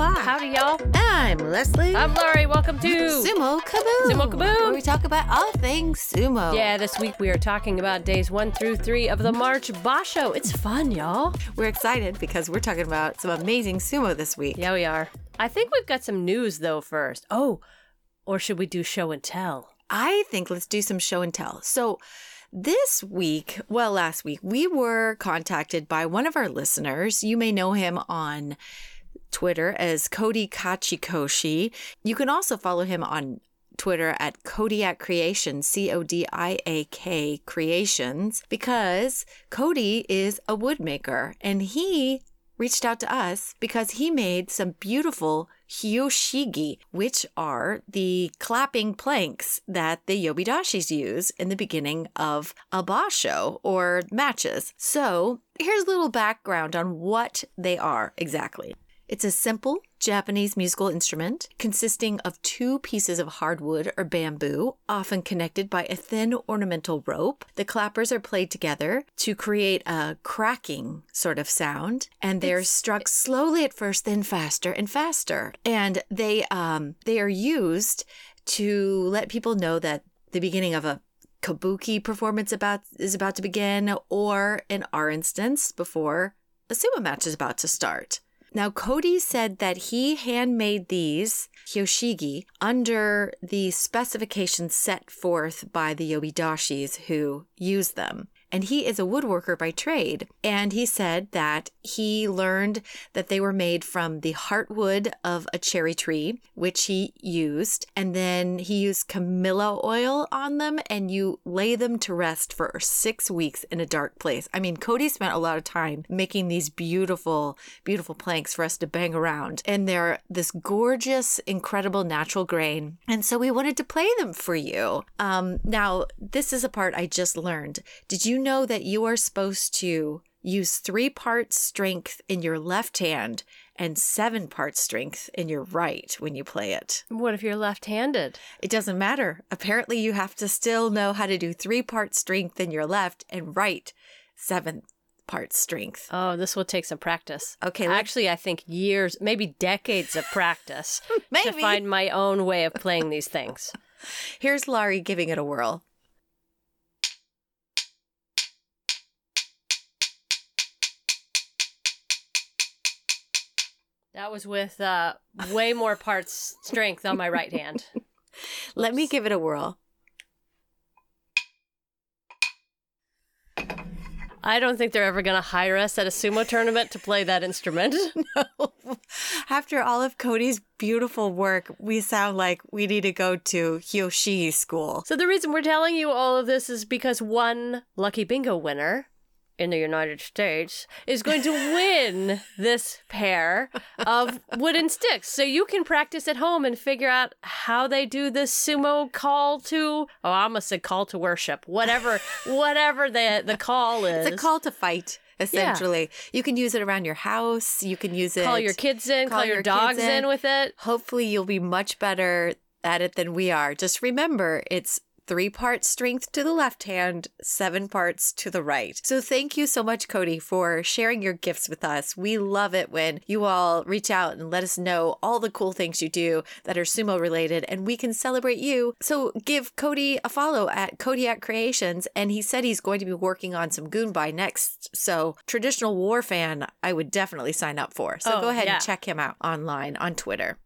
are. Howdy, y'all. I'm Leslie. I'm Laurie. Welcome to Sumo Kaboom. Sumo Kaboom. Where we talk about all things sumo. Yeah, this week we are talking about days one through three of the March Basho. It's fun, y'all. We're excited because we're talking about some amazing sumo this week. Yeah, we are. I think we've got some news though first. Oh, or should we do show and tell? I think let's do some show and tell. So, this week, well, last week, we were contacted by one of our listeners. You may know him on Twitter as Cody Kachikoshi. You can also follow him on Twitter at Kodiak Creations, C O D I A K Creations, because Cody is a woodmaker and he reached out to us because he made some beautiful hyoshigi, which are the clapping planks that the yobidashis use in the beginning of a basho or matches. So here's a little background on what they are exactly. It's a simple Japanese musical instrument consisting of two pieces of hardwood or bamboo, often connected by a thin ornamental rope. The clappers are played together to create a cracking sort of sound, and they're struck slowly at first, then faster and faster. And they um they are used to let people know that the beginning of a kabuki performance about is about to begin, or in our instance, before a sumo match is about to start. Now, Cody said that he handmade these hyoshigi under the specifications set forth by the yobidashis who use them. And he is a woodworker by trade. And he said that he learned that they were made from the heartwood of a cherry tree, which he used. And then he used Camellia oil on them, and you lay them to rest for six weeks in a dark place. I mean, Cody spent a lot of time making these beautiful, beautiful planks for us to bang around. And they're this gorgeous, incredible natural grain. And so we wanted to play them for you. Um, now, this is a part I just learned. Did you know that you are supposed to use three parts strength in your left hand and seven parts strength in your right when you play it? What if you're left-handed? It doesn't matter. Apparently, you have to still know how to do three parts strength in your left and right, seven parts strength. Oh, this will take some practice. Okay, Actually, I think years, maybe decades of practice to find my own way of playing these things. Here's Laurie giving it a whirl. That was with uh, way more parts strength on my right hand. Let me give it a whirl. I don't think they're ever going to hire us at a sumo tournament to play that instrument. After all of Cody's beautiful work, we sound like we need to go to Hyoshi school. So the reason we're telling you all of this is because one lucky bingo winner in the United States is going to win this pair of wooden sticks. So you can practice at home and figure out how they do this sumo call to oh I almost said call to worship. Whatever whatever the the call is. It's a call to fight, essentially. You can use it around your house. You can use it. Call your kids in, call, call your, your dogs in. in. with it. Hopefully, you'll be much better at it than we are. Just remember, it's three parts strength to the left hand, seven parts to the right. So thank you so much, Cody, for sharing your gifts with us. We love it when you all reach out and let us know all the cool things you do that are sumo related, and we can celebrate you. So give Cody a follow at Kodiak Creations, and he said he's going to be working on some Gunbai next. So traditional war fan, I would definitely sign up for. So Oh, go ahead yeah. and check him out online on Twitter.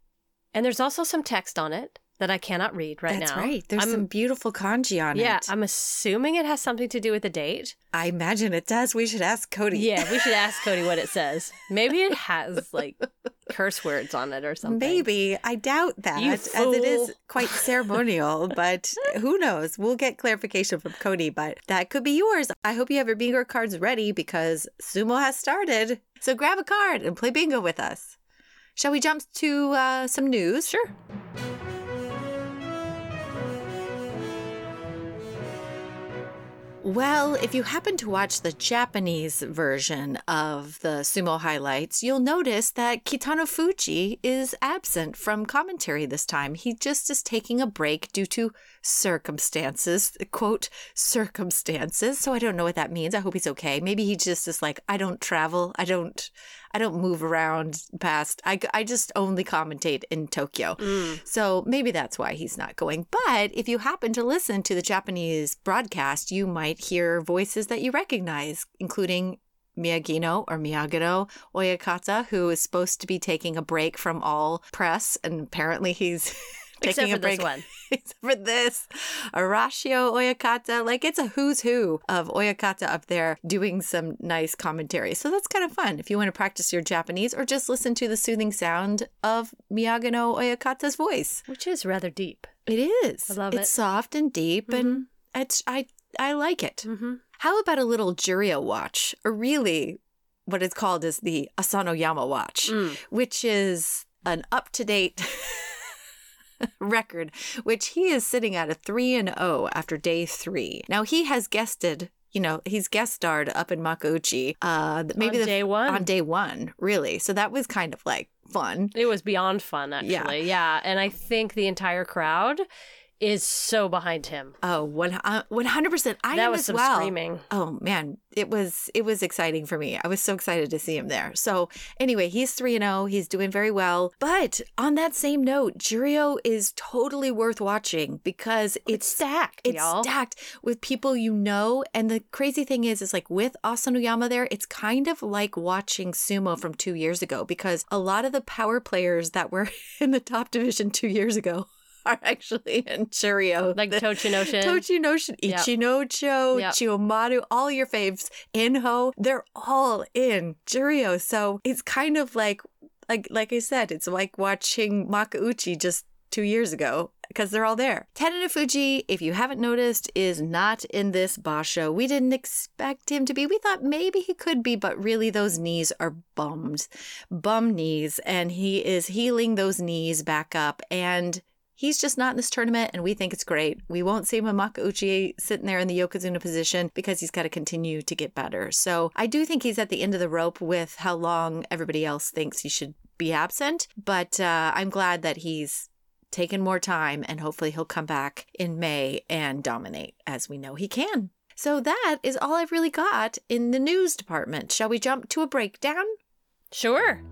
And there's also some text on it that I cannot read right That's now. That's right. There's I'm- some beautiful kanji on Yeah, it. Yeah, I'm assuming it has something to do with the date. I imagine it does. We should ask Cody. Yeah, we should ask Cody what it says. Maybe it has like curse words on it or something. Maybe. I doubt that, as it is quite ceremonial, but who knows? We'll get clarification from Cody, but that could be yours. I hope you have your bingo cards ready because sumo has started. So grab a card and play bingo with us. Shall we jump to uh, some news? Sure. Well, if you happen to watch the Japanese version of the sumo highlights, you'll notice that Kitano Fuji is absent from commentary this time. He just is taking a break due to circumstances, quote, circumstances. So I don't know what that means. I hope he's okay. Maybe he just is like, I don't travel. I don't I don't move around past. I, I just only commentate in Tokyo. Mm. So maybe that's why he's not going. But if you happen to listen to the Japanese broadcast, you might hear voices that you recognize, including Miyagino or Miyagino Oyakata, who is supposed to be taking a break from all press, and apparently he's Except for a break this one. except for this. Arashio Oyakata, like it's a who's who of Oyakata up there doing some nice commentary. So that's kind of fun if you want to practice your Japanese or just listen to the soothing sound of Miyagino Oyakata's voice. Which is rather deep. It is. I love it's it. It's soft and deep, and it's I I like it. Mm-hmm. How about a little Juryo watch, or really what it's called is the Asano Yama watch, Mm. which is an up to date record, which he is sitting at a 3 and 0 after day three. Now, he has guested. You know, he's guest starred up in Makuuchi. Uh, maybe On the, day one? On day one, really. So that was kind of like fun. It was beyond fun, Yeah. actually. Yeah. And I think the entire crowd is so behind him. Oh, uh, one hundred percent. I that am was as some well. screaming. Oh man, it was it was exciting for me. I was so excited to see him there. So anyway, he's three and zero. He's doing very well. But on that same note, Juryo is totally worth watching because It's it's stacked, it's y'all. stacked with people you know. And the crazy thing is, is like with Asanoyama there, it's kind of like watching sumo from two years ago because a lot of the power players that were in the top division two years ago are actually in Juryo. Like Tochinoshin. Tochinoshin. Ichinojo, Yep. Chiyomaru, all your faves, Enho, they're all in Juryo. So it's kind of like like like I said, it's like watching Makuuchi just two years ago because they're all there. Terunofuji, if you haven't noticed, is not in this basho. We didn't expect him to be. We thought maybe he could be, but really those knees are bummed. Bum knees. And he is healing those knees back up. And He's just not in this tournament, and we think it's great. We won't see him in sitting there in the Yokozuna position because he's got to continue to get better. So I do think he's at the end of the rope with how long everybody else thinks he should be absent. But uh, I'm glad that he's taken more time, and hopefully he'll come back in May and dominate as we know he can. So that is all I've really got in the news department. Shall we jump to a breakdown? Sure.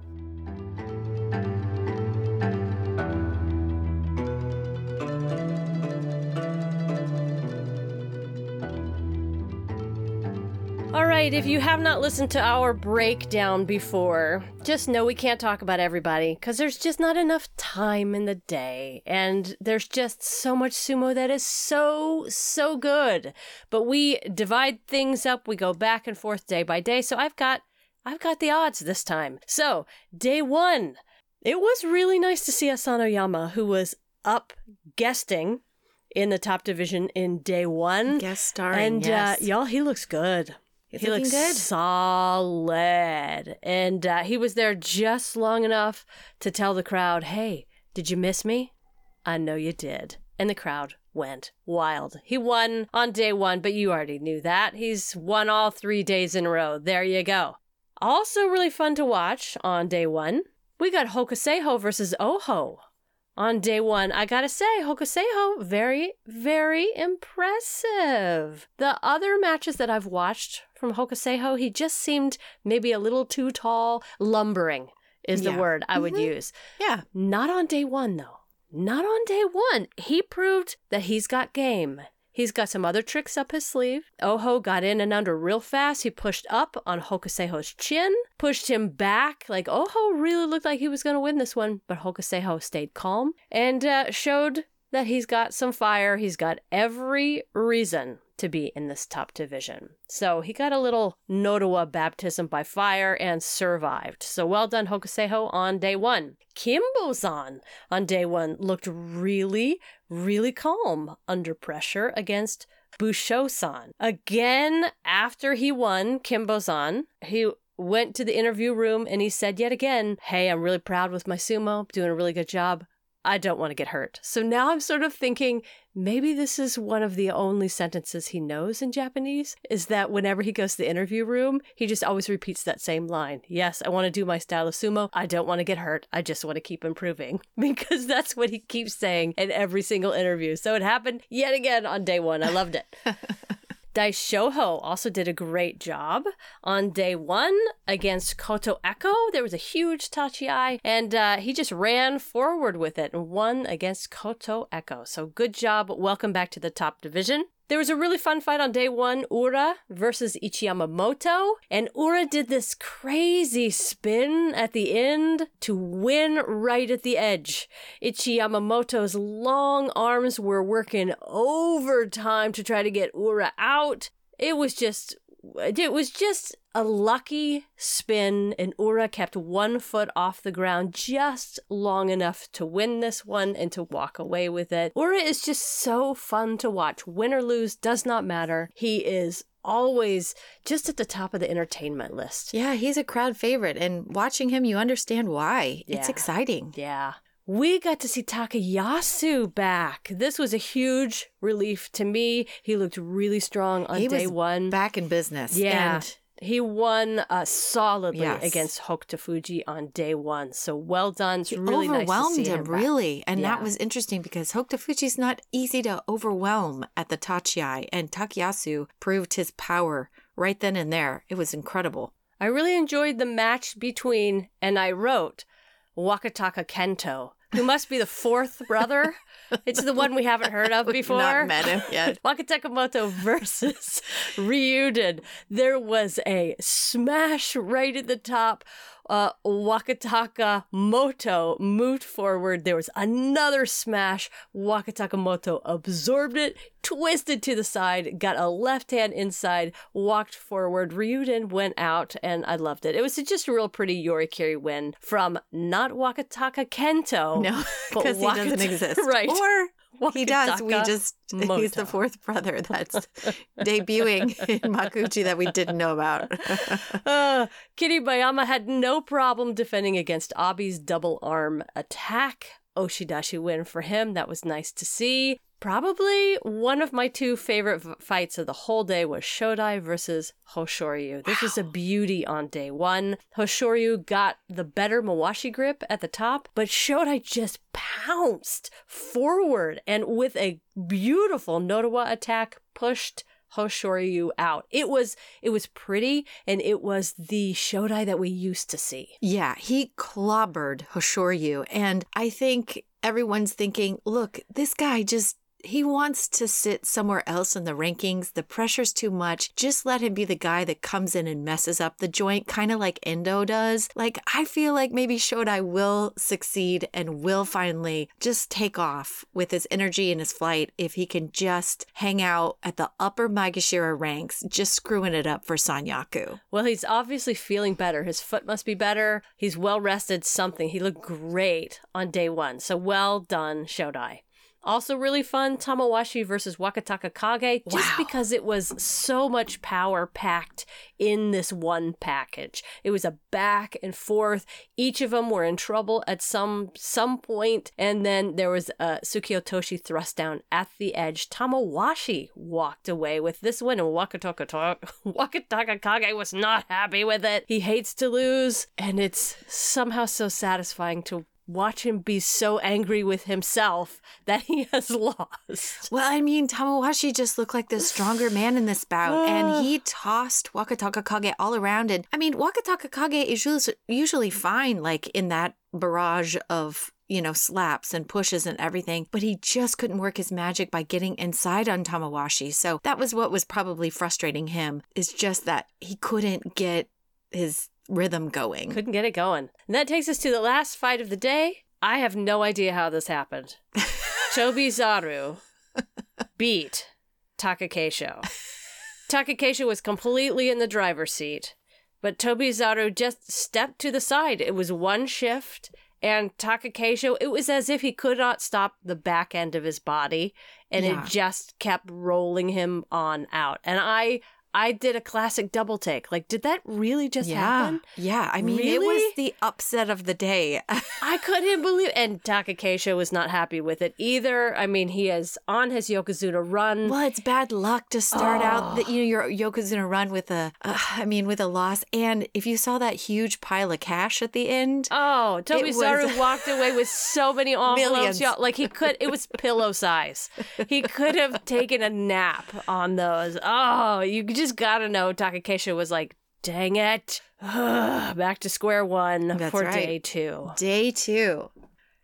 All right, if you have not listened to our breakdown before, just know we can't talk about everybody because there's just not enough time in the day. And there's just so much sumo that is so, so good. But we divide things up, we go back and forth day by day. So I've got I've got the odds this time. So, day one. It was really nice to see Asano Yama, who was up guesting in the top division in day one. Guest starring, and yes. uh, y'all, he looks good. He looks good. solid. And uh, he was there just long enough to tell the crowd, hey, did you miss me? I know you did. And the crowd went wild. He won on day one, but you already knew that. He's won all three days in a row. There you go. Also, really fun to watch on day one. We got Hokuseiho versus Oho on day one. I gotta say, Hokuseiho, very, very impressive. The other matches that I've watched from Hokuseiho, he just seemed maybe a little too tall. Lumbering is the Yeah. word I would Mhm. use. Yeah. Not on day one, though. Not on day one. He proved that he's got game. He's got some other tricks up his sleeve. Oho got in and under real fast. He pushed up on Hokuseiho's chin, pushed him back. Like, Oho really looked like he was going to win this one, but Hokuseiho stayed calm and uh, showed that he's got some fire. He's got every reason to be in this top division. So he got a little Nodowa baptism by fire and survived. So well done, Hokuseiho, on day one. Kinbozan on day one looked really, really calm under pressure against Bushozan. Again, after he won Kinbozan, he went to the interview room and he said yet again, Hey, I'm really proud with my sumo, doing a really good job. I don't want to get hurt. So now I'm sort of thinking maybe this is one of the only sentences he knows in Japanese is that whenever he goes to the interview room, he just always repeats that same line. Yes, I want to do my style of sumo. I don't want to get hurt. I just want to keep improving because that's what he keeps saying in every single interview. So it happened yet again on day one. I loved it. Daishoho also did a great job on day one against Kotoeko. There was a huge tachiai, and uh, he just ran forward with it and won against Kotoeko. So good job. Welcome back to the top division. There was a really fun fight on day one, Ura versus Ichiyamamoto. And Ura did this crazy spin at the end to win right at the edge. Ichiyamamoto's long arms were working overtime to try to get Ura out. It was just it was just a lucky spin, and Ura kept one foot off the ground just long enough to win this one and to walk away with it. Ura is just so fun to watch. Win or lose does not matter. He is always just at the top of the entertainment list. Yeah, he's a crowd favorite, and watching him, you understand why. It's exciting. Yeah. We got to see Takayasu back. This was a huge relief to me. He looked really strong on He day was one. Back in business. Yeah. And he won uh, solidly Yes. against Hokuto Fuji on day one. So well done. It's really overwhelmed nice to see him, him really. And that was interesting because Hokutofuji's not easy to overwhelm at the Tachiai, and Takayasu proved his power right then and there. It was incredible. I really enjoyed the match between, and I wrote, Wakataka Kento, who must be the fourth brother. It's the one we haven't heard of before. Not met him yet. Wakatakamoto versus Ryuden. There was a smash right at the top. Uh, Wakataka Moto moved forward. There was another smash. Wakataka Moto absorbed it, twisted to the side, got a left hand inside, walked forward. Ryuden went out, and I loved it. It was just a real pretty Yorikiri win from not Wakataka Kento. No, but because he doesn't exist. Right. Or he does. We just, he's the fourth brother that's debuting in Makuuchi that we didn't know about. Uh, Kiribayama had no problem defending against Abi's double arm attack. Oshidashi win for him. That was nice to see. Probably one of my two favorite v- fights of the whole day was Shodai versus Hoshoryu. This was a beauty on day one. Hoshoryu got the better Mawashi grip at the top, but Shodai just pounced forward and with a beautiful Nodowa attack pushed Hoshoryu out. It was it was pretty and it was the Shodai that we used to see. Yeah, he clobbered Hoshoryu. And I think everyone's thinking, look, this guy just. He wants to sit somewhere else in the rankings. The pressure's too much. Just let him be the guy that comes in and messes up the joint, kind of like Endo does. Like, I feel like maybe Shodai will succeed and will finally just take off with his energy and his flight if he can just hang out at the upper Maegashira ranks, just screwing it up for Sanyaku. Well, he's obviously feeling better. His foot must be better. He's well rested, something. He looked great on day one. So well done, Shodai. Also, really fun Tamawashi versus Wakataka Kage, just Wow. because it was so much power packed in this one package. It was a back and forth. Each of them were in trouble at some some point, and then there was a Tsukiotoshi thrust down at the edge. Tamawashi walked away with this win, and Wakataka Wakataka Kage was not happy with it. He hates to lose, and it's somehow so satisfying to watch him be so angry with himself that he has lost. Well, I mean, Tamawashi just looked like the stronger man in this bout, and he tossed Wakataka Kage all around. And I mean, Wakataka Kage is usually, usually fine, like in that barrage of you know slaps and pushes and everything, but he just couldn't work his magic by getting inside on Tamawashi. So that was what was probably frustrating him. Is just that he couldn't get his rhythm going. Couldn't get it going. And that takes us to the last fight of the day. I have no idea how this happened. Tobizaru beat Takakeisho. Takakeisho was completely in the driver's seat, but Tobizaru just stepped to the side. It was one shift, and Takakeisho, it was as if he could not stop the back end of his body, and Yeah. it just kept rolling him on out. And I I did a classic double take. Like, did that really just happen? Yeah. I mean, it was the upset of the day. I couldn't believe And Takakeisho was not happy with it either. I mean, he is on his Yokozuna run. well, it's bad luck to start out that Oh. you know your Yokozuna run with a, uh, I mean, with a loss. And if you saw that huge pile of cash at the end, Oh, Toby was- walked away with so many envelopes. Y'all. Like he could, it was pillow size. He could have taken a nap on those. Oh, you just gotta know Takakeisho was like, dang it. Back to square one That's for right. day two. Day two.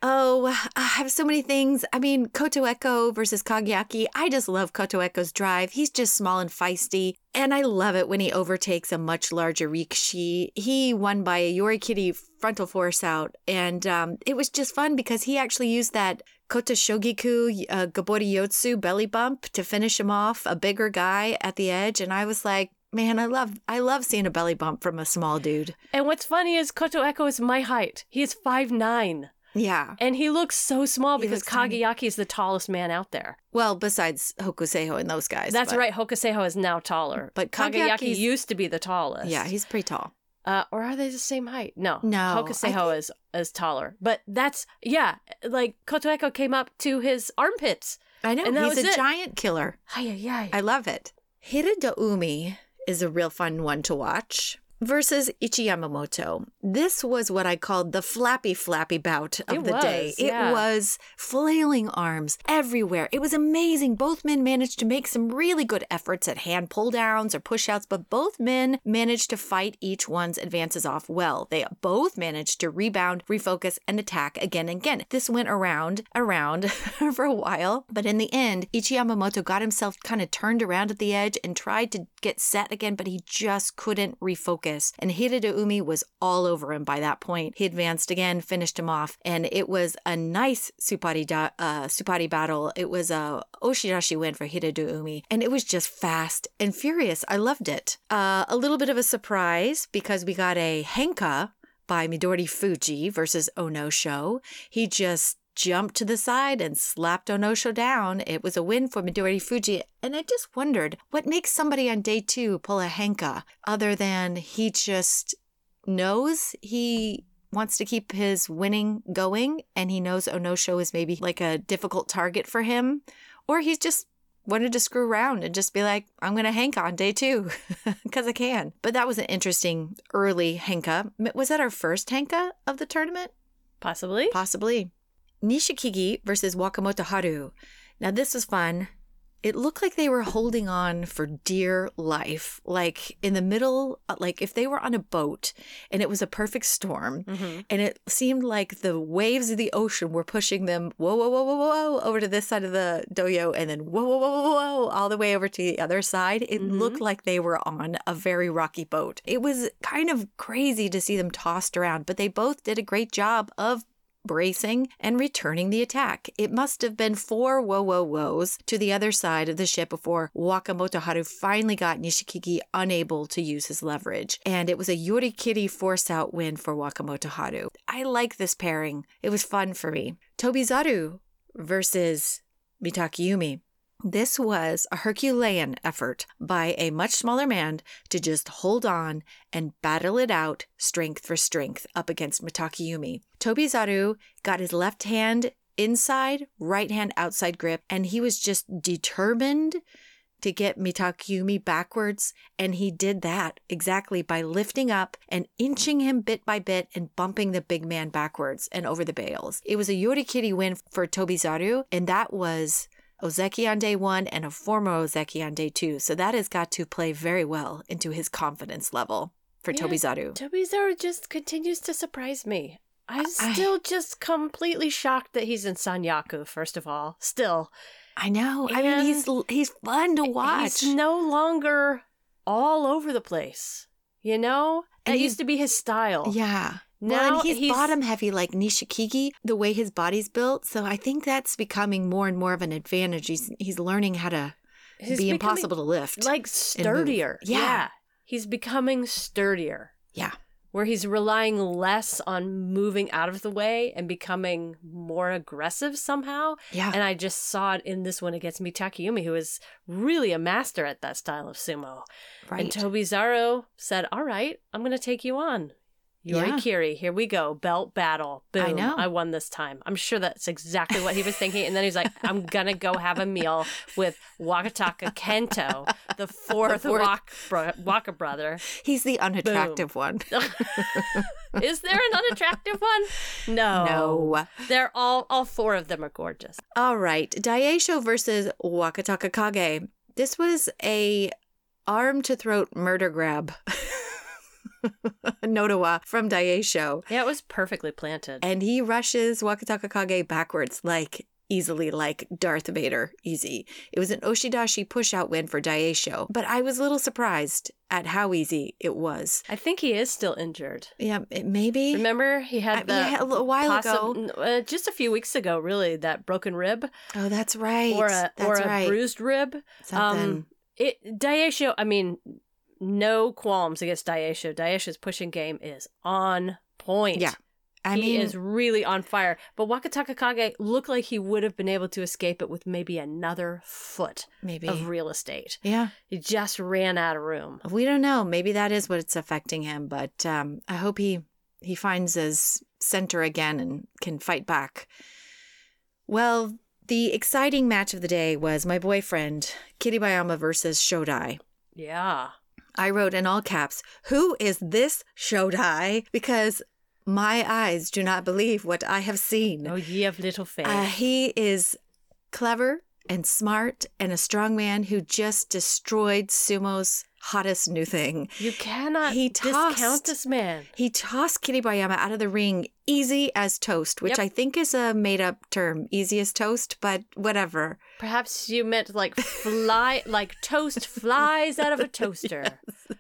Oh, I have so many things. I mean, Koto Eko versus Kagayaki. I just love Koto Eko's drive. He's just small and feisty. And I love it when he overtakes a much larger Rikishi. He won by a Yorikiri frontal force out. And um, it was just fun because he actually used that Kotoshogiku uh, Gabori Yotsu belly bump to finish him off, a bigger guy at the edge. And I was like, man, I love I love seeing a belly bump from a small dude. And what's funny is Koto Eko is my height. He is five nine, Yeah. And he looks so small He because. Kagayaki is the tallest man out there. Well, besides Hokuseiho and those guys. That's but- right. Hokuseiho is now taller. But Kagayaki Kagayaki's- used to be the tallest. Yeah, he's pretty tall. Uh, or are they the same height? No. No, Hokuseiho is is taller. But that's yeah, like Kotoeko came up to his armpits. I know. And that he's a it. giant killer. Ay ay ay. I love it. Hiradoumi is a real fun one to watch. Versus Ichiyamamoto. This was what I called the flappy, flappy bout of It the day. was, It was flailing arms everywhere. It was amazing. Both men managed to make some really good efforts at hand pull downs or push outs, but both men managed to fight each one's advances off well. They both managed to rebound, refocus, and attack again and again. This went around, around for a while, but in the end, Ichiyamamoto got himself kind of turned around at the edge and tried to get set again, but he just couldn't refocus. And Hiradoumi was all over him by that point. He advanced again, finished him off, and it was a nice Supari, da- uh, Supari battle. It was a Oshidashi win for Hiradoumi, and it was just fast and furious. I loved it. Uh, a little bit of a surprise because we got a Henka by Midori Fuji versus Onosho. He just jumped to the side and slapped Onosho down. It was a win for Midori Fuji. And I just wondered what makes somebody on day two pull a Henka other than he just knows he wants to keep his winning going and he knows Onosho is maybe like a difficult target for him. Or he's just wanted to screw around and just be like, I'm going to Henka on day two because I can. But that was an interesting early Henka. Was that our first Henka of the tournament? Possibly. Possibly. Nishikigi versus Wakamoto Haru. Now, this was fun. It looked like they were holding on for dear life. Like in the middle, uh, like if they were on a boat and it was a perfect storm, Mhm. and it seemed like the waves of the ocean were pushing them whoa, whoa, whoa, whoa, whoa, over to this side of the dohyo, and then whoa, whoa, whoa, whoa, whoa, all the way over to the other side. It Mhm. looked like they were on a very rocky boat. It was kind of crazy to see them tossed around, but they both did a great job of bracing and returning the attack. It must have been four whoa whoa whoas to the other side of the ship before Wakamoto Haru finally got Nishikigi unable to use his leverage. And it was a Yorikiri force out win for Wakamoto Haru. I like this pairing. It was fun for me. Tobizaru versus Mitakeumi. This was a Herculean effort by a much smaller man to just hold on and battle it out strength for strength up against Mitakeumi. Tobizaru got his left hand inside, right hand outside grip, and he was just determined to get Mitakeumi backwards. And he did that exactly by lifting up and inching him bit by bit and bumping the big man backwards and over the bales. It was a Yorikiri win for Tobizaru, and that was Ozeki on day one and a former Ozeki on day two. So that has got to play very well into his confidence level for Yeah, Tobizaru. Tobizaru just continues to surprise me. I'm I- still just completely shocked that he's in Sanyaku, first of all. Still. I know. I mean, he's he's fun to watch. He's no longer all over the place. You know? And That used to be his style. Yeah. Well, Now and he's, he's- bottom heavy like Nishikigi, the way his body's built. So I think that's becoming more and more of an advantage. He's he's learning how to be impossible to lift. Like sturdier. Yeah. yeah. He's becoming sturdier. yeah. where he's relying less on moving out of the way and becoming more aggressive somehow. Yeah. And I just saw it in this one against Takayumi, who is really a master at that style of sumo. right. And Tobizaru said, All right, I'm going to take you on. Yuri Yeah. Kiri, here we go. Belt battle. Boom. I know. I won this time. I'm sure that's exactly what he was thinking. And then he's like, I'm going to go have a meal with Wakataka Kento, the fourth, fourth. Waka, bro- Waka brother. He's the unattractive one. Is there an unattractive one? No. No. They're all, all four of them are gorgeous. All right. Daisho versus Wakataka Kage. This was a arm to throat murder grab. Nodowa from Daisho. Yeah, it was perfectly planted. And he rushes Wakataka Kage backwards like easily like Darth Vader easy. It was an Oshidashi push out win for Daisho, but I was a little surprised at how easy it was. I think he is still injured. Yeah, it maybe. Remember, he I- had the yeah, a little while possi- ago. uh, just a few weeks ago, really, that broken rib Oh, that's right. or a that's or a right. bruised rib. Something. Um, it Daisho. I mean, no qualms against Daisho. Daisho's pushing game is on point. Yeah. I he mean, is really on fire. But Wakataka Kage looked like he would have been able to escape it with maybe another foot maybe. of real estate. yeah. He just ran out of room. We don't know. Maybe that is what's affecting him, but um, I hope he he finds his center again and can fight back. Well, the exciting match of the day was my boyfriend Kiribayama versus Shodai. Yeah. I wrote in all caps, "Who is this Shodai?" Because my eyes do not believe what I have seen. Oh, ye of little faith. Uh, he is clever and smart and a strong man who just destroyed sumo's hottest new thing. you cannot he discount this man. He tossed Kiribayama out of the ring easy as toast, which Yep. I think is a made up term, easy as toast, but whatever. Perhaps you meant like fly, like toast flies out of a toaster.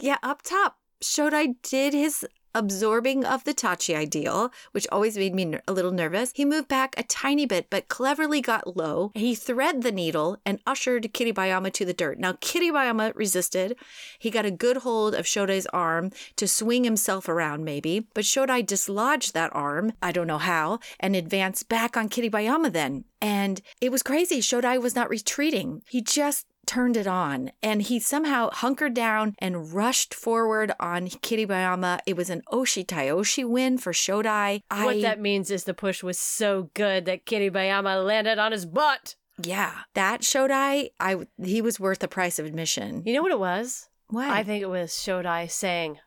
Yeah, up top, Shodai did his absorbing of the Tachi ideal, which always made me a little nervous. He moved back a tiny bit, but cleverly got low. He thread the needle and ushered Kiribayama to the dirt. Now, Kiribayama resisted. He got a good hold of Shodai's arm to swing himself around, maybe, but Shodai dislodged that arm, I don't know how, and advanced back on Kiribayama then. And it was crazy. Shodai was not retreating. He just turned it on and he somehow hunkered down and rushed forward on Kiribayama. It was an Oshitaoshi win for Shodai. I, What that means is the push was so good that Kiribayama landed on his butt. yeah, that Shodai, I he was worth the price of admission. You know what it was? What? I think it was Shodai saying,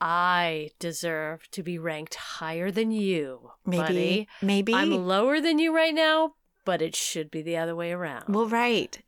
I deserve to be ranked higher than you. maybe, buddy. maybe. I'm lower than you right now, but it should be the other way around. well, right,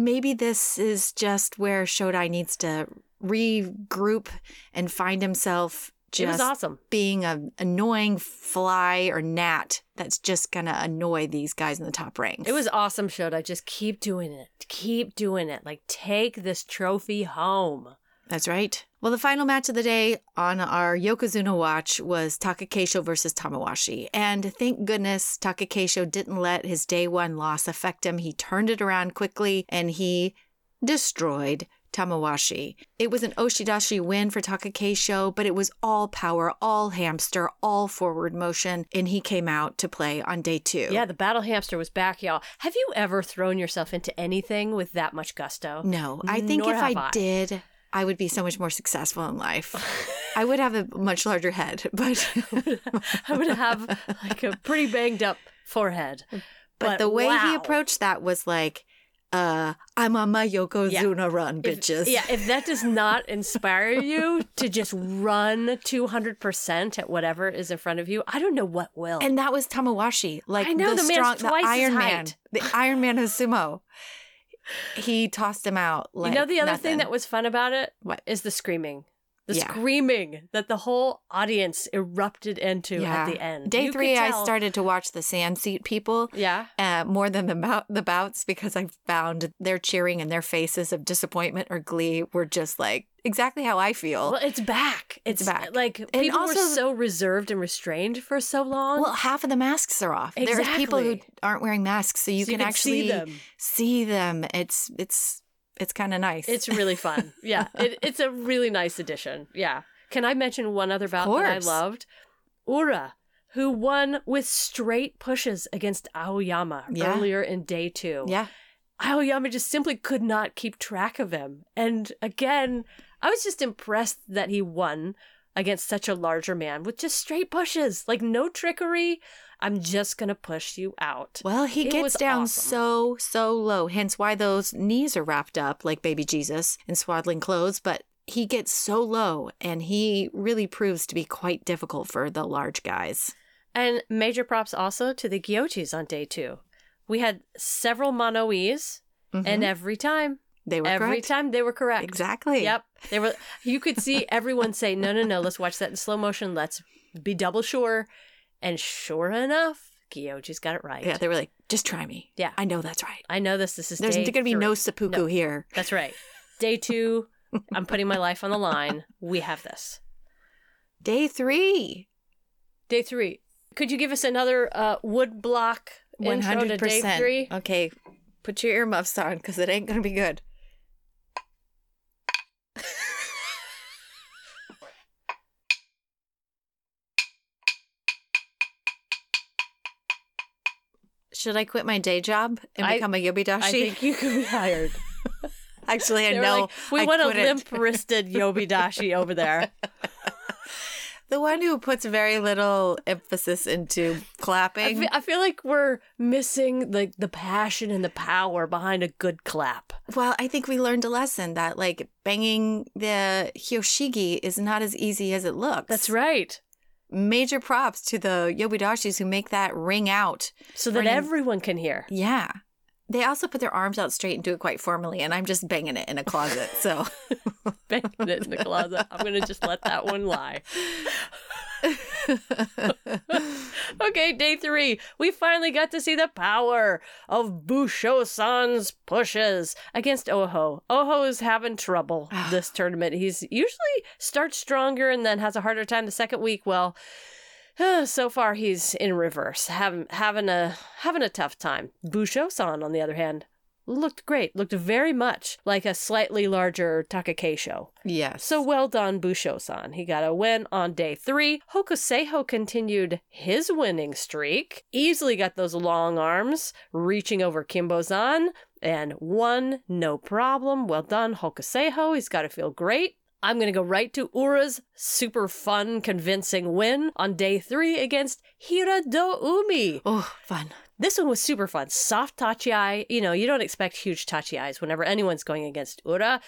maybe this is just where Shodai needs to regroup and find himself. it was Just awesome. being an annoying fly or gnat that's just gonna annoy these guys in the top ranks. It was awesome, Shodai. Just keep doing it. Keep doing it. Like, take this trophy home. That's right. Well, the final match of the day on our Yokozuna watch was Takakeisho versus Tamawashi. And thank goodness Takakeisho didn't let his day one loss affect him. He turned it around quickly and he destroyed Tamawashi. It was an Oshidashi win for Takakeisho, but it was all power, all hamster, all forward motion. And he came out to play on day two. Yeah, the battle hamster was back, y'all. Have you ever thrown yourself into anything with that much gusto? No, I think Nor if I, I. did, I would be so much more successful in life. I would have a much larger head, but I would have like a pretty banged up forehead. but, the way he approached that was like, uh, I'm on my Yokozuna run, If- bitches. yeah, if that does not inspire you to just run 200% at whatever is in front of you, I don't know what will. And that was Tamawashi, like I know, the, the man's strong, twice the Iron Man, the Iron Man of sumo. He tossed him out. Like you know the other nothing. thing that was fun about it What? is the screaming. The Yeah. screaming that the whole audience erupted into at the end. Day You three, I started to watch the sand seat people. Yeah. uh, more than the bout, the bouts because I found their cheering and their faces of disappointment or glee were just like exactly how I feel. Well, it's back. It's back. Like people also- were so reserved and restrained for so long. Well, half of the masks are off. Exactly. There's people who aren't wearing masks, so you So can, actually see them. see them. It's it's it's kind of nice. It's really fun. Yeah, it, it's a really nice addition. Yeah, Can I mention one other bout that I loved? Ura, who won with straight pushes against Aoiyama Yeah. earlier in day two. Yeah. Aoiyama just simply could not keep track of him. And again, I was just impressed that he won against such a larger man with just straight pushes, like no trickery. I'm just going to push you out. Well, he It gets down awesome. so, so low, hence why those knees are wrapped up like baby Jesus in swaddling clothes. But he gets so low and he really proves to be quite difficult for the large guys. And major props also to the Gyojis on day two. We had several monoes, mm-hmm. and every time, they were every correct. time they were correct. Exactly. Yep. They were you could see everyone say, No, no, no, let's watch that in slow motion. Let's be double sure. And sure enough, Gyoji's got it right. Yeah, they were like, just try me. Yeah. I know that's right. I know this. This is There's going to be three. no seppuku No. here. That's right. Day two, I'm putting my life on the line. We have this. Day three. Day three. Could you give us another uh, wood block intro to day 100%. three? Okay, put your earmuffs on because it ain't going to be good. Should I quit my day job and I- become a yobidashi? I think you could be hired. Actually, I They know. like, we I want a couldn't. limp wristed Yobidashi over there. The one who puts very little emphasis into I clapping. I feel like we're missing like the passion and the power behind a good clap. Well, I think we learned a lesson that like banging the hyoshigi is not as easy as it looks. That's right. Major props to the yobidashis who make that ring out. So that Bring- everyone can hear. Yeah. They also put their arms out straight and do it quite formally, and I'm just banging it in a closet. So Banging it in the closet. I'm gonna just let that one lie. Okay, day three. We finally got to see the power of Bushozan's pushes against Oho. Oho is having trouble ah. this tournament. He's usually starts stronger and then has a harder time the second week. Well, so far he's in reverse, having having a having a tough time. Bushozan, on the other hand, looked great. Looked very much like a slightly larger Takakeisho. yes. So well done, Bushozan. He got a win on day three. Hokuseiho continued his winning streak. Easily got those long arms, reaching over Kinbozan, and won, no problem. Well done, Hokuseiho. He's got to feel great. I'm going to go right to Ura's super fun, convincing win on day three against Hirado Umi. oh, fun. This one was super fun. Soft tachiai. You know, you don't expect huge tachiais whenever anyone's going against Ura.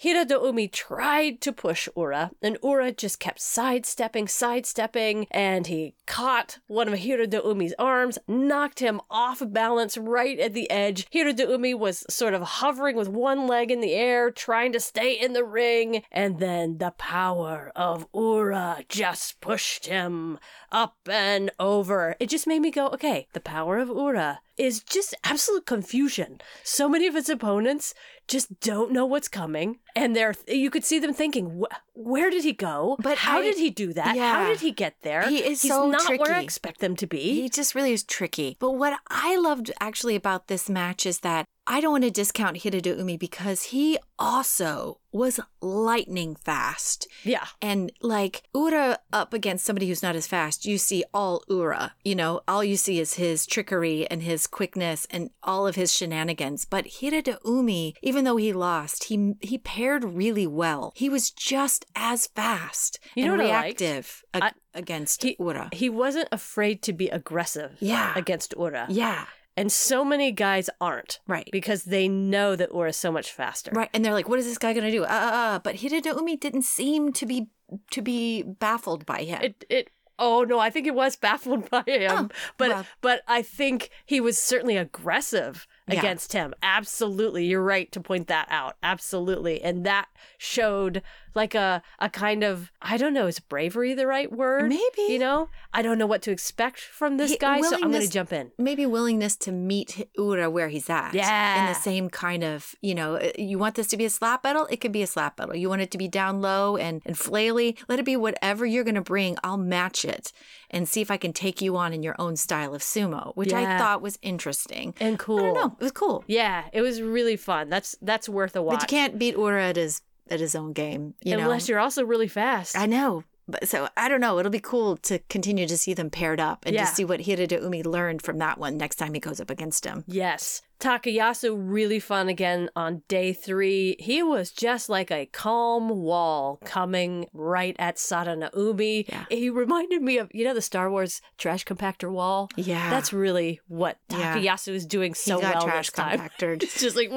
Hirado Umi tried to push Ura, and Ura just kept sidestepping, sidestepping, and he caught one of Hirado Umi's arms, knocked him off balance right at the edge. Hirado Umi was sort of hovering with one leg in the air, trying to stay in the ring, and then the power of Ura just pushed him up and over. It just made me go, okay, the power of Ura is just absolute confusion. So many of his opponents just don't know what's coming, and they're you could see them thinking, "Where did he go? But how I- did he do that? How did he get there? He is He's so not where I tricky. expect them to be." He just really is tricky. But what I loved actually about this match is that I don't want to discount Hirado Umi because he also was lightning fast. yeah, And like Ura up against somebody who's not as fast, you see all Ura. You know, all you see is his trickery and his quickness and all of his shenanigans. But Hiradoumi, even though he lost, he he paired really well. He was just as fast You know and what I liked? reactive ag- I- against he Ura. he wasn't afraid to be aggressive. Yeah. against Ura. Yeah, and so many guys aren't right. because they know that Ura is so much faster. Right, and they're like, "What is this guy gonna do?" Uh, uh, uh. But Umi didn't seem to be to be baffled by him. It it. Oh no, I think it was baffled by him, Oh, but well. but I think he was certainly aggressive Yeah. against him. Absolutely, you're right to point that out. Absolutely, and that showed like a a kind of I don't know, is bravery the right word? Maybe. you know I don't know what to expect from this He- guy, so I'm going to jump in. maybe willingness to meet Ura where he's at. Yeah. In the same kind of, you know, uh, you want this to be a slap battle? It could be a slap battle. You want it to be down low and, and flaily? Let it be whatever you're going to bring. I'll match it and see if I can take you on in your own style of sumo, which I thought was interesting. And cool. I don't know. It was cool. Yeah, it was really fun. That's that's worth a watch. But you can't beat Ura at his at his own game. You know, Unless you're also really fast. I know. But so I don't know. It'll be cool to continue to see them paired up and Yeah. to see what Hiradoumi learned from that one next time he goes up against him. Yes. Takayasu really fun again on day three. He was just like a calm wall coming right at Sadanoumi. Yeah. He reminded me of, you know, the Star Wars trash compactor wall? Yeah. That's really what Yeah. Takayasu is doing so well trash this time. compactored. It's just like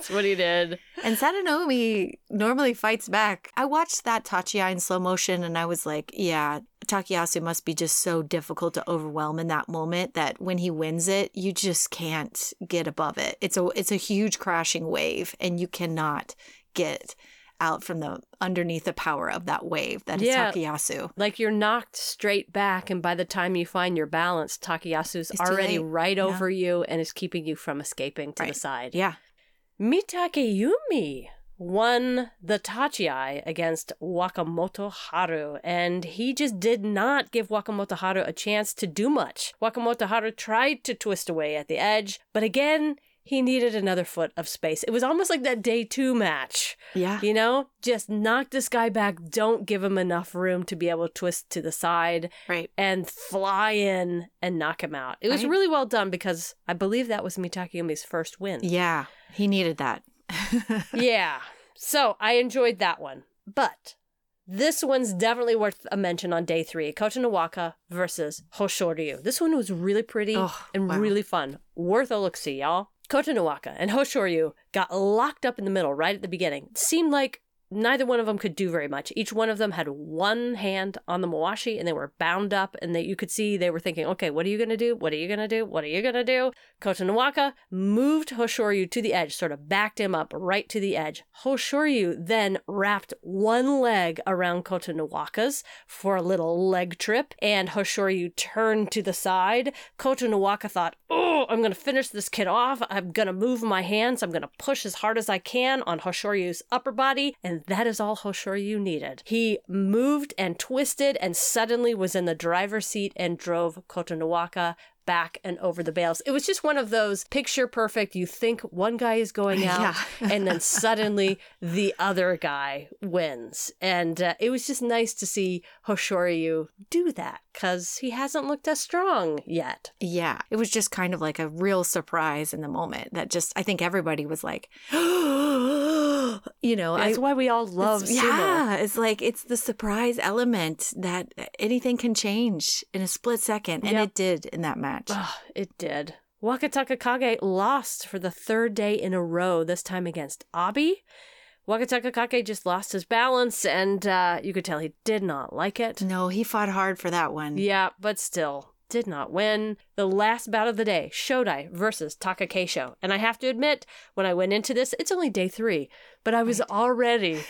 that's what he did. and Sadanoumi normally fights back. I watched that Tachiai in slow motion and I was like, yeah, Takayasu must be just so difficult to overwhelm in that moment that when he wins it, you just can't get above it. It's a it's a huge crashing wave and you cannot get out from the underneath the power of that wave that is Yeah. Takayasu. Like you're knocked straight back, and by the time you find your balance, Takayasu's It's already right Yeah. over you and is keeping you from escaping to the side. Yeah. Mitakeumi won the Tachiai against Wakamotoharu, and he just did not give Wakamotoharu a chance to do much. Wakamotoharu tried to twist away at the edge, but again, he needed another foot of space. It was almost like that day two match. Yeah. You know, just knock this guy back. Don't give him enough room to be able to twist to the side Right. and fly in and knock him out. It was I- really well done because I believe that was Mitakeumi's first win. Yeah. He needed that. yeah. So I enjoyed that one. But this one's definitely worth a mention on day three. Kotonowaka versus Hoshoryu. This one was really pretty Oh, and wow. really fun. Worth a look see, y'all. Kotonowaka and Hoshoryu got locked up in the middle right at the beginning. It seemed like neither one of them could do very much. Each one of them had one hand on the mawashi and they were bound up and that you could see they were thinking, okay, what are you going to do? What are you going to do? What are you going to do? Kotonowaka moved Hoshoryu to the edge, sort of backed him up right to the edge. Hoshoryu then wrapped one leg around Kotonowaka's for a little leg trip and Hoshoryu turned to the side. Kotonowaka thought, oh, I'm going to finish this kid off. I'm going to move my hands. I'm going to push as hard as I can on Hoshoryu's upper body. And that is all Hoshoryu needed. He moved and twisted and suddenly was in the driver's seat and drove Kotonowaka back and over the bales. It was just one of those picture perfect. You think one guy is going out, Yeah. and then suddenly the other guy wins. And uh, it was just nice to see Hoshoryu do that because he hasn't looked as strong yet. Yeah. It was just kind of like a real surprise in the moment that just, I think everybody was like, you know, That's I. why we all love it's- sumo. yeah, it's like it's the surprise element that anything can change in a split second, and Yep. it did in that match. It did. Wakatakakage lost for the third day in a row, this time against Abi. Wakatakakage just lost his balance, and uh, you could tell he did not like it. No, he fought hard for that one. Yeah, but still, did not win. The last bout of the day, Shodai versus Takakeisho. And I have to admit, when I went into this, it's only day three, but I was already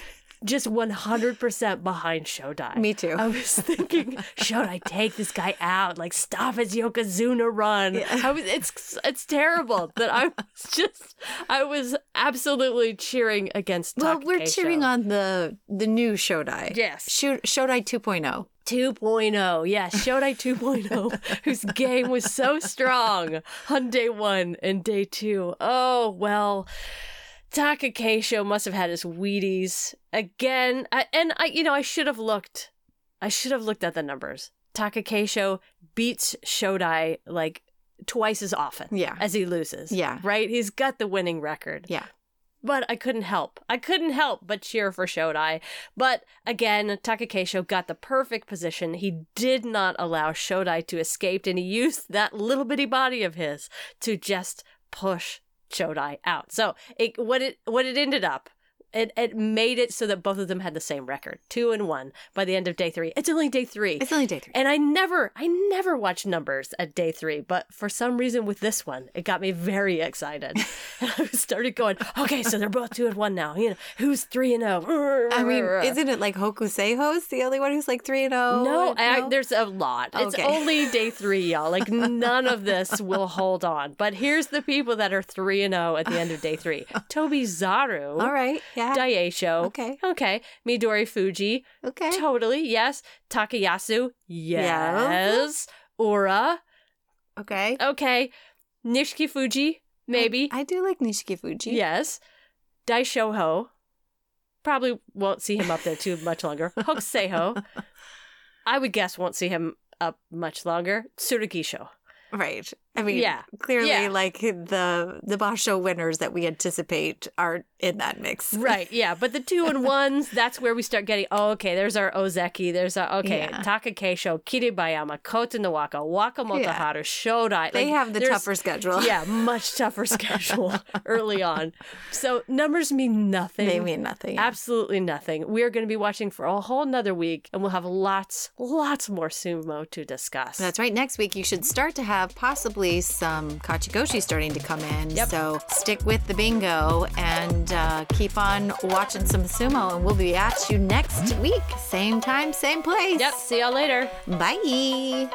just 100% behind Shodai. Me too. I was thinking, should I take this guy out? Like, stop his Yokozuna run. I was, it's it's terrible that I was just, I was absolutely cheering against well, Taka we're Keisho. cheering on the the new Shodai. Yes. Sho- Shodai 2.0. 2.0. Yes, Shodai 2.0, whose game was so strong on day one and day two. Oh, well, Takakeisho must have had his Wheaties again. I, and I, you know, I should have looked, I should have looked at the numbers. Takakeisho beats Shodai like twice as often Yeah. as he loses. Yeah. Right? He's got the winning record. Yeah. But I couldn't help. I couldn't help but cheer for Shodai. But again, Takakeisho got the perfect position. He did not allow Shodai to escape, and he used that little bitty body of his to just push Shodai out. So it what it what it ended up. It, it made it so that both of them had the same record, two and one by the end of day three. It's only day three. It's only day three. And I never, I never watch numbers at day three, but for some reason with this one, it got me very excited. and I started going, okay, so they're both two and one now. You know, who's three and oh? I mean, isn't it like Hokuseiho's the only one who's like 3 and 0? no, I, there's a lot. It's Okay. only day three, y'all. Like none of this will hold on. But here's the people that are three and zero at the end of day three: Tobizaru, All right. Yeah. Daisho, Okay. okay, Midorifuji, Okay. totally yes, Takayasu, yes, Ura, Okay. Okay. Nishikifuji, maybe. I, I do like Nishikifuji. yes. Daishoho. Probably won't see him up there too much longer. Hokuseiho. I would guess won't see him up much longer. Tsurugisho. Right. I mean, Yeah. clearly, Yeah. like the the Basho winners that we anticipate are in that mix. Right, yeah. But the two and ones, that's where we start getting, oh, okay, there's our Ozeki, there's our, okay, Yeah. Takakeisho, Kiribayama, Kotonowaka, Waka Yeah. Motoharu, Shodai. They Like, have the tougher schedule. Yeah, much tougher schedule early on. So numbers mean nothing. They mean nothing. Absolutely nothing. We're going to be watching for a whole nother week, and we'll have lots, lots more sumo to discuss. That's right. Next week, you should start to have possibly some kachigoshi starting to come in. Yep. So stick with the bingo and uh, keep on watching some sumo. And we'll be at you next week. Same time, same place. Yep. See y'all later. Bye.